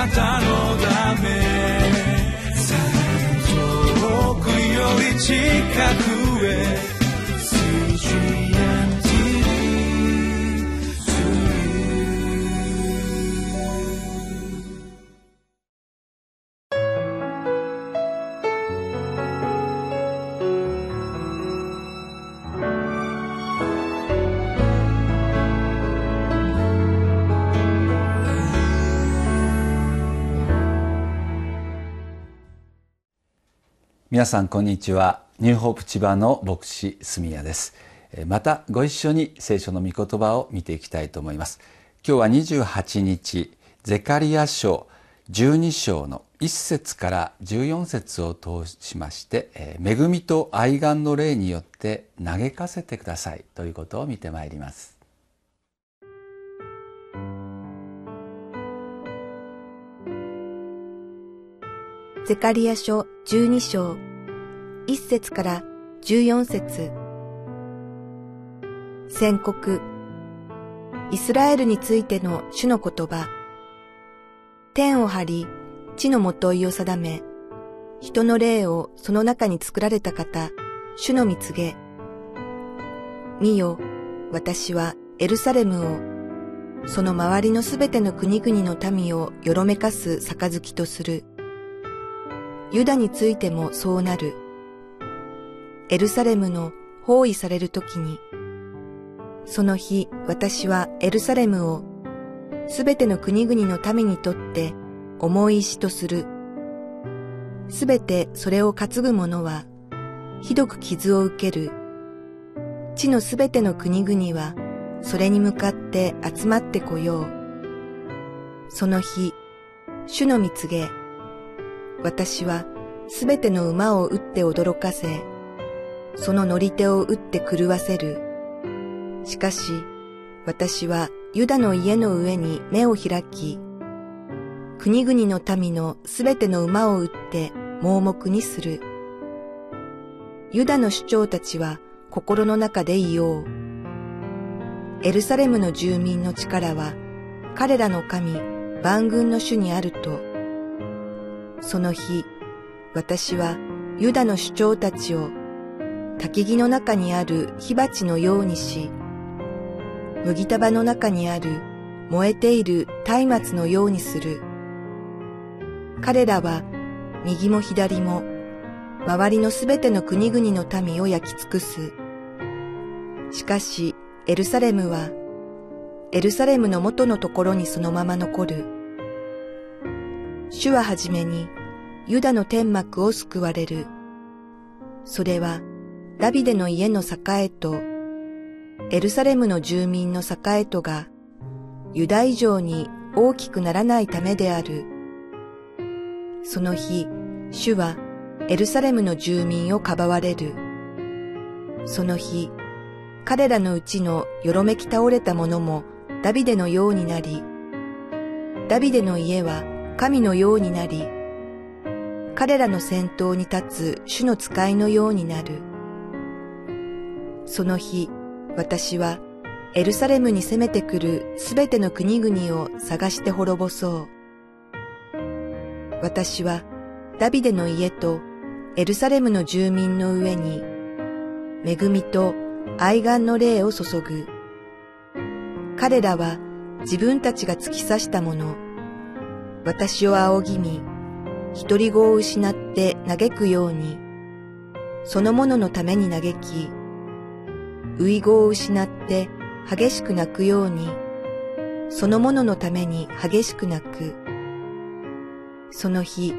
なたのため。遠くより近く。皆さんこんにちは。ニューホープ千葉の牧師住谷です。またご一緒に聖書の御言葉を見ていきたいと思います。今日は28日ゼカリア書12章の1節から14節を通しまして恵みと愛願の霊によって嘆かせてくださいということを見てまいります。ゼカリア書12章1節から14節。宣告。イスラエルについての主の言葉。天を張り地のもといを定め人の霊をその中に作られた方主の蜜げ。見よ私はエルサレムをその周りのすべての国々の民をよろめかす杯とする。ユダについてもそうなる。エルサレムの包囲されるときに、その日私はエルサレムをすべての国々の民にとって重い石とする。すべてそれを担ぐ者はひどく傷を受ける。地のすべての国々はそれに向かって集まってこよう。その日、主の蜜げ、私はすべての馬を打って驚かせ、その乗り手を打って狂わせる。しかし、私はユダの家の上に目を開き、国々の民のすべての馬を打って盲目にする。ユダの首長たちは心の中で言おう。エルサレムの住民の力は彼らの神万軍の主にあるとその日、私はユダの首長たちを焚き木の中にある火鉢のようにし、麦束の中にある燃えている松明のようにする。彼らは右も左も周りのすべての国々の民を焼き尽くす。しかしエルサレムはエルサレムの元のところにそのまま残る。主ははじめにユダの天幕を救われる。それはダビデの家の栄とエルサレムの住民の栄とがユダ以上に大きくならないためである。その日、主はエルサレムの住民をかばわれる。その日、彼らのうちのよろめき倒れた者もダビデのようになり、ダビデの家は神のようになり、彼らの先頭に立つ主の使いのようになる。その日、私はエルサレムに攻めてくるすべての国々を探して滅ぼそう。私はダビデの家とエルサレムの住民の上に恵みと愛願の霊を注ぐ。彼らは自分たちが突き刺したもの、私を仰ぎ見、独り子を失って嘆くように、そのもののために嘆き、遺語を失って激しく泣くように、そのもののために激しく泣く。その日、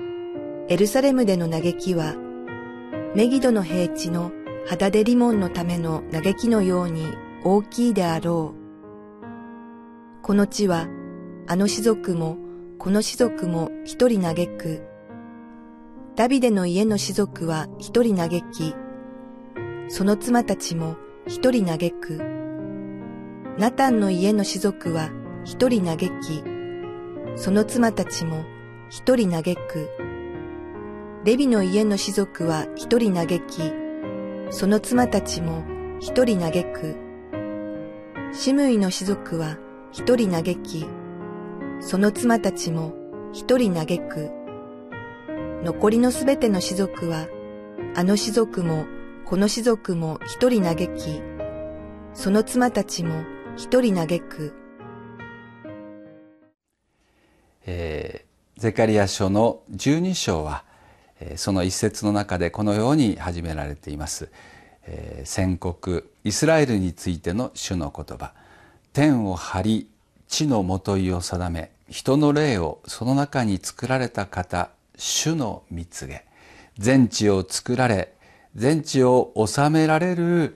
エルサレムでの嘆きは、メギドの平地の肌でリモンのための嘆きのように大きいであろう。この地は、あの種族もこの士族も一人嘆く。ダビデの家の士族は一人嘆き、その妻たちも一人嘆く。ナタンの家の士族は一人嘆き、その妻たちも一人嘆く。レビの家の士族は一人嘆き、その妻たちも一人嘆く。シムイの士族は一人嘆き、その妻たちも一人嘆く。残りのすべての士族は、あの士族もこの士族も一人嘆き、その妻たちも一人嘆く。えー、ゼカリア書の12章は、えー、その一節の中でこのように始められています。えー、宣告イスラエルについての主の言葉天を張り地のもといを定め人の霊をその中に作られた方主の蜜げ全地を作られ全地を治められる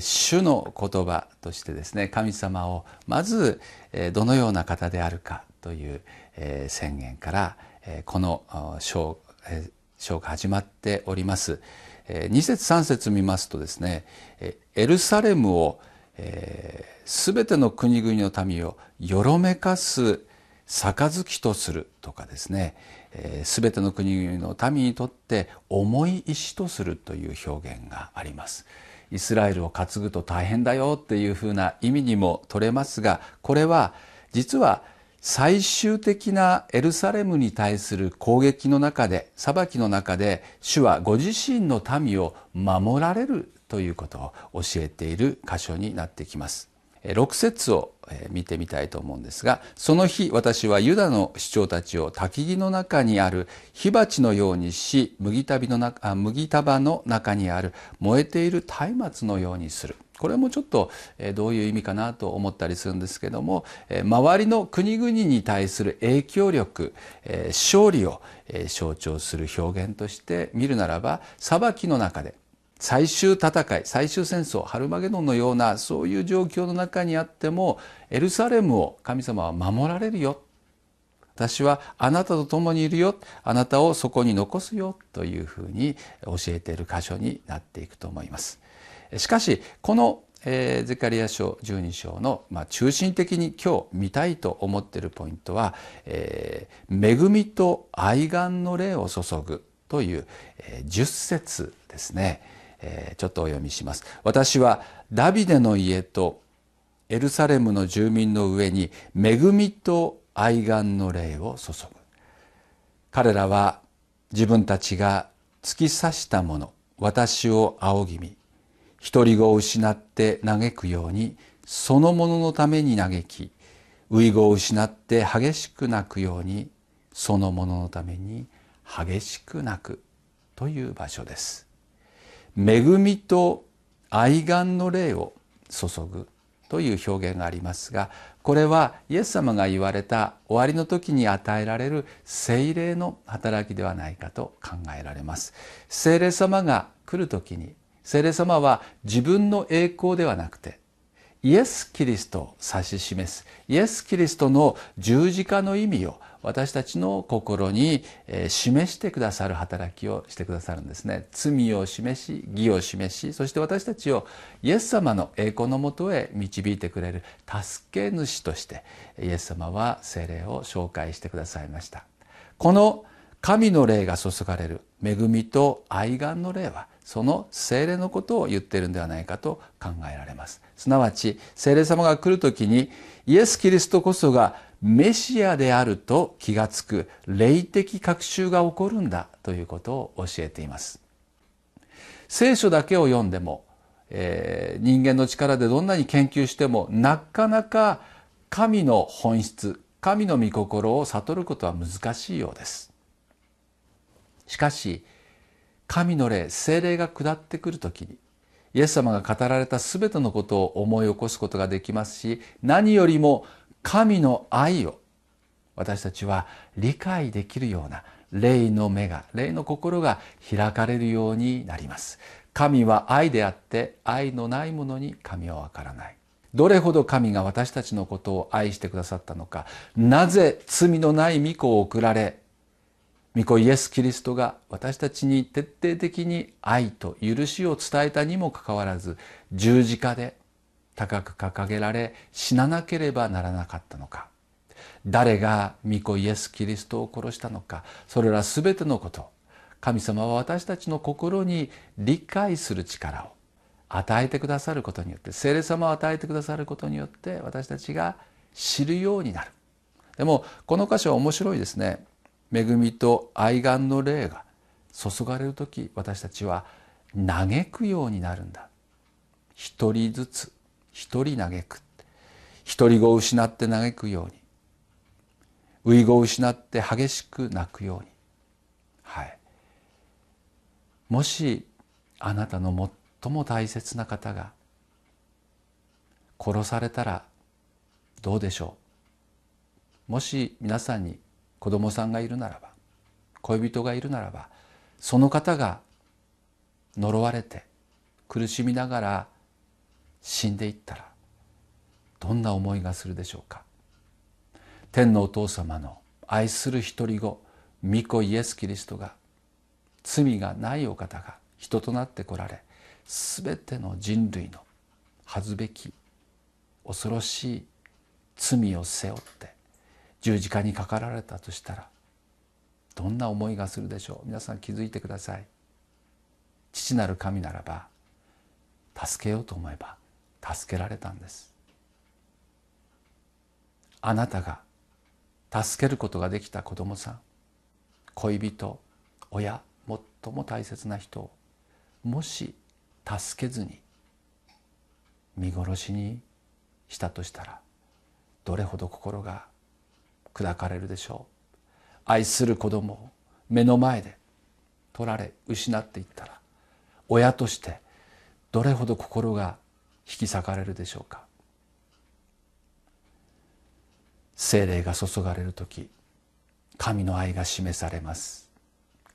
主の言葉としてですね神様をまずどのような方であるかという宣言からこの章章が始まっております。2節3節見ますとですねエルサレムをすべての国々の民をよろめかす杯とするとかですねすべての国々の民にとって重い石とするという表現があります。イスラエルを担ぐと大変だよっていうふうな意味にも取れますがこれは実は最終的なエルサレムに対する攻撃の中で裁きの中で主はご自身の民を守られるということを教えている箇所になってきます。6節を見てみたいと思うんですがその日私はユダの首長たちを焚き木の中にある火鉢のようにし麦束の中麦束の中にある燃えている松明のようにするこれもちょっとどういう意味かなと思ったりするんですけども周りの国々に対する影響力勝利を象徴する表現として見るならば裁きの中で最終戦い最終戦争ハルマゲドンのようなそういう状況の中にあってもエルサレムを神様は守られるよ私はあなたと共にいるよあなたをそこに残すよというふうに教えている箇所になっていくと思います。しかしこのえー、ゼカリア書12章の、まあ、中心的に今日見たいと思っているポイントは、えー、恵みと愛願の霊を注ぐという、えー、節ですね。え、ちょっとお読みします。私はダビデの家とエルサレムの住民の上に恵みと愛願の霊を注ぐ。彼らは自分たちが突き刺したもの、私を仰ぎ見、独り子を失って嘆くように、そのもののために嘆き、遺語を失って激しく泣くように、そのもののために激しく泣くという場所です。恵みと愛願の霊を注ぐという表現がありますがこれはイエス様が言われた終わりの時に与えられる聖霊の働きではないかと考えられます聖霊様が来る時に聖霊様は自分の栄光ではなくてイエス・キリストを指し示すイエス・キリストの十字架の意味を私たちの心に示してくださる働きをしてくださるんですね。罪を示し義を示しそして私たちをイエス様の栄光のもとへ導いてくれる助け主としてイエス様は聖霊を紹介してくださいました。この神の霊が注がれる恵みと愛願の霊はその聖霊のことを言っているんではないかと考えられます。すなわち聖霊様が来る時にイエス・キリストこそがメシアであると気がつく霊的学習が起こるんだということを教えています。聖書だけを読んでも、えー、人間の力でどんなに研究してもなかなか神の本質神の御心を悟ることは難しいようです。しかし神の霊精霊が下ってくる時にイエス様が語られた全てのことを思い起こすことができますし何よりも神の愛を私たちは理解できるような霊の目が霊の心が開かれるようになります。神は愛であって愛のないものに神はわからない。どれほど神が私たちのことを愛してくださったのかなぜ罪のない御子を送られ御子イエス・キリストが私たちに徹底的に愛と許しを伝えたにもかかわらず十字架で高く掲げられ死ななければならなかったのか。誰が御子イエス・キリストを殺したのか。それら全てのこと。神様は私たちの心に理解する力を。与えてくださることによって。聖霊様を与えてくださることによって。私たちが知るようになる。でもこの箇所は面白いですね。恵みと愛願の霊が。注がれる時私たちは嘆くようになるんだ。一人ずつ一人嘆く。一人子を失って嘆くように。遺語を失って激しく泣くように。はい。もしあなたの最も大切な方が殺されたらどうでしょう。もし皆さんに子供さんがいるならば恋人がいるならばその方が呪われて苦しみながら死んでいったらどんな思いがするでしょうか？天のお父様の愛する一人子御子イエス・キリストが罪がないお方が人となってこられ全ての人類の恥ずべき恐ろしい罪を背負って十字架にかかられたとしたらどんな思いがするでしょう？皆さん気づいてください。父なる神ならば助けようと思えば助けられたんです。あなたが助けることができた子供さん恋人親最も大切な人をもし助けずに見殺しにしたとしたらどれほど心が砕かれるでしょう。愛する子供を目の前で取られ失っていったら親としてどれほど心が引き裂かれるでしょうか？精霊が注がれる時神の愛が示されます。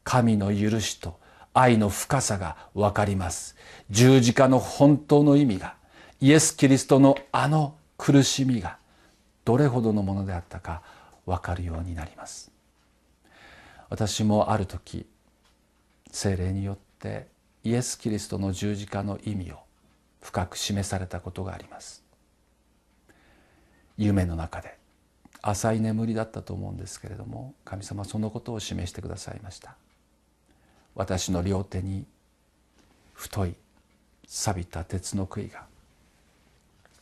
神の許しと愛の深さが分かります。十字架の本当の意味がイエス・キリストのあの苦しみがどれほどのものであったか分かるようになります。私もある時精霊によってイエス・キリストの十字架の意味を深く示されたことがあります。夢の中で浅い眠りだったと思うんですけれども神様そのことを示してくださいました。私の両手に太い錆びた鉄の杭が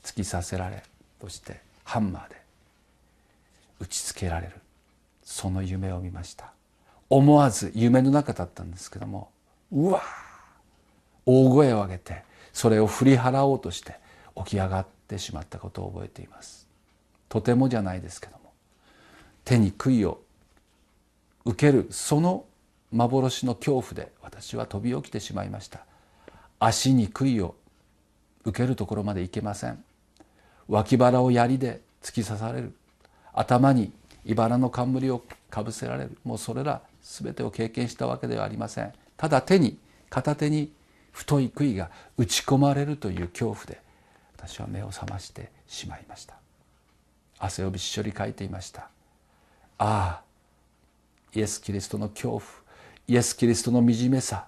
突き刺せられそしてハンマーで打ちつけられるその夢を見ました。思わず夢の中だったんですけどもうわー大声を上げてそれを振り払おうとして起き上がってしまったことを覚えています。とてもじゃないですけども。手に杭を受けるその幻の恐怖で私は飛び起きてしまいました。足に杭を受けるところまで行けません。脇腹を槍で突き刺される。頭に茨の冠をかぶせられる。もうそれら全てを経験したわけではありません。ただ手に片手に太い杭が打ち込まれるという恐怖で私は目を覚ましてしまいました。汗をびっしょりかいていました。ああイエス・キリストの恐怖イエス・キリストの惨めさ。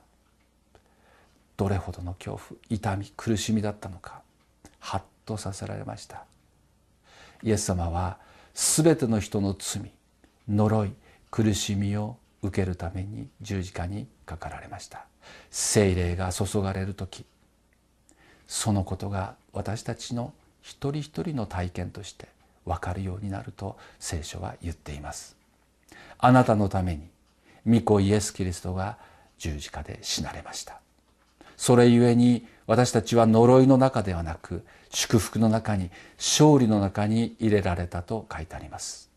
どれほどの恐怖痛み苦しみだったのかハッとさせられました。イエス様は全ての人の罪呪い苦しみを受けるために十字架にかかられました。聖霊が注がれる時そのことが私たちの一人一人の体験として分かるようになると聖書は言っています。あなたのために御子イエス・キリストが十字架で死なれました。それゆえに私たちは呪いの中ではなく祝福の中に勝利の中に入れられたと書いてあります。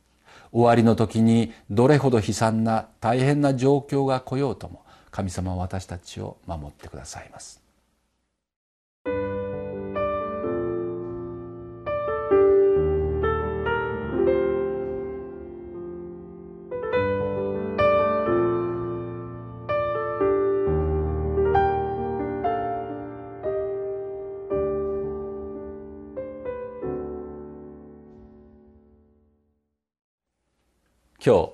終わりの時にどれほど悲惨な大変な状況が来ようとも神様は私たちを守ってくださいます。今日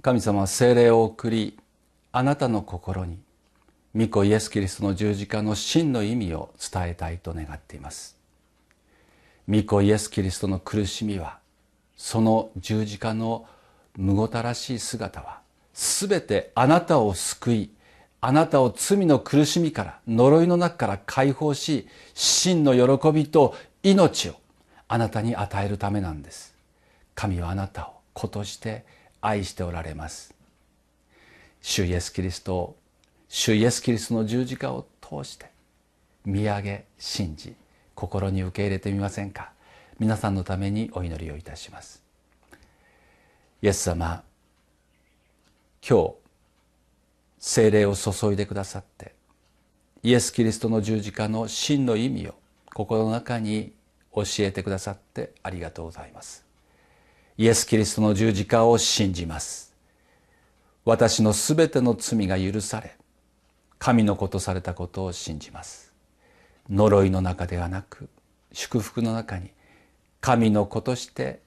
神様は聖霊を送りあなたの心に御子イエス・キリストの十字架の真の意味を伝えたいと願っています。御子イエス・キリストの苦しみはその十字架のむごたらしい姿は全てあなたを救いあなたを罪の苦しみから呪いの中から解放し真の喜びと命をあなたに与えるためなんです。神はあなたを子として愛しておられます。主イエス・キリストを主イエス・キリストの十字架を通して見上げ信じ心に受け入れてみませんか。皆さんのためにお祈りをいたします。イエス様今日精霊を注いでくださってイエス・キリストの十字架の真の意味を心の中に教えてくださってありがとうございます。イエス・キリストの十字架を信じます。私のすべての罪が許され神の子とされたことを信じます。呪いの中ではなく祝福の中に神の子として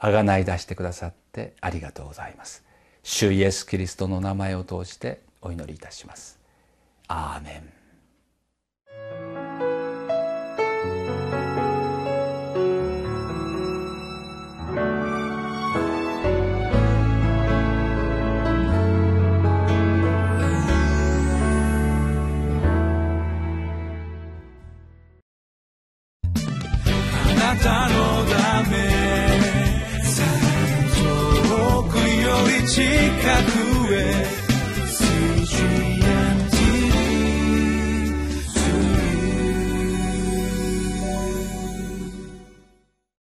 あがない出してくださってありがとうございます。主イエス・キリストの名前を通してお祈りいたします。アーメン。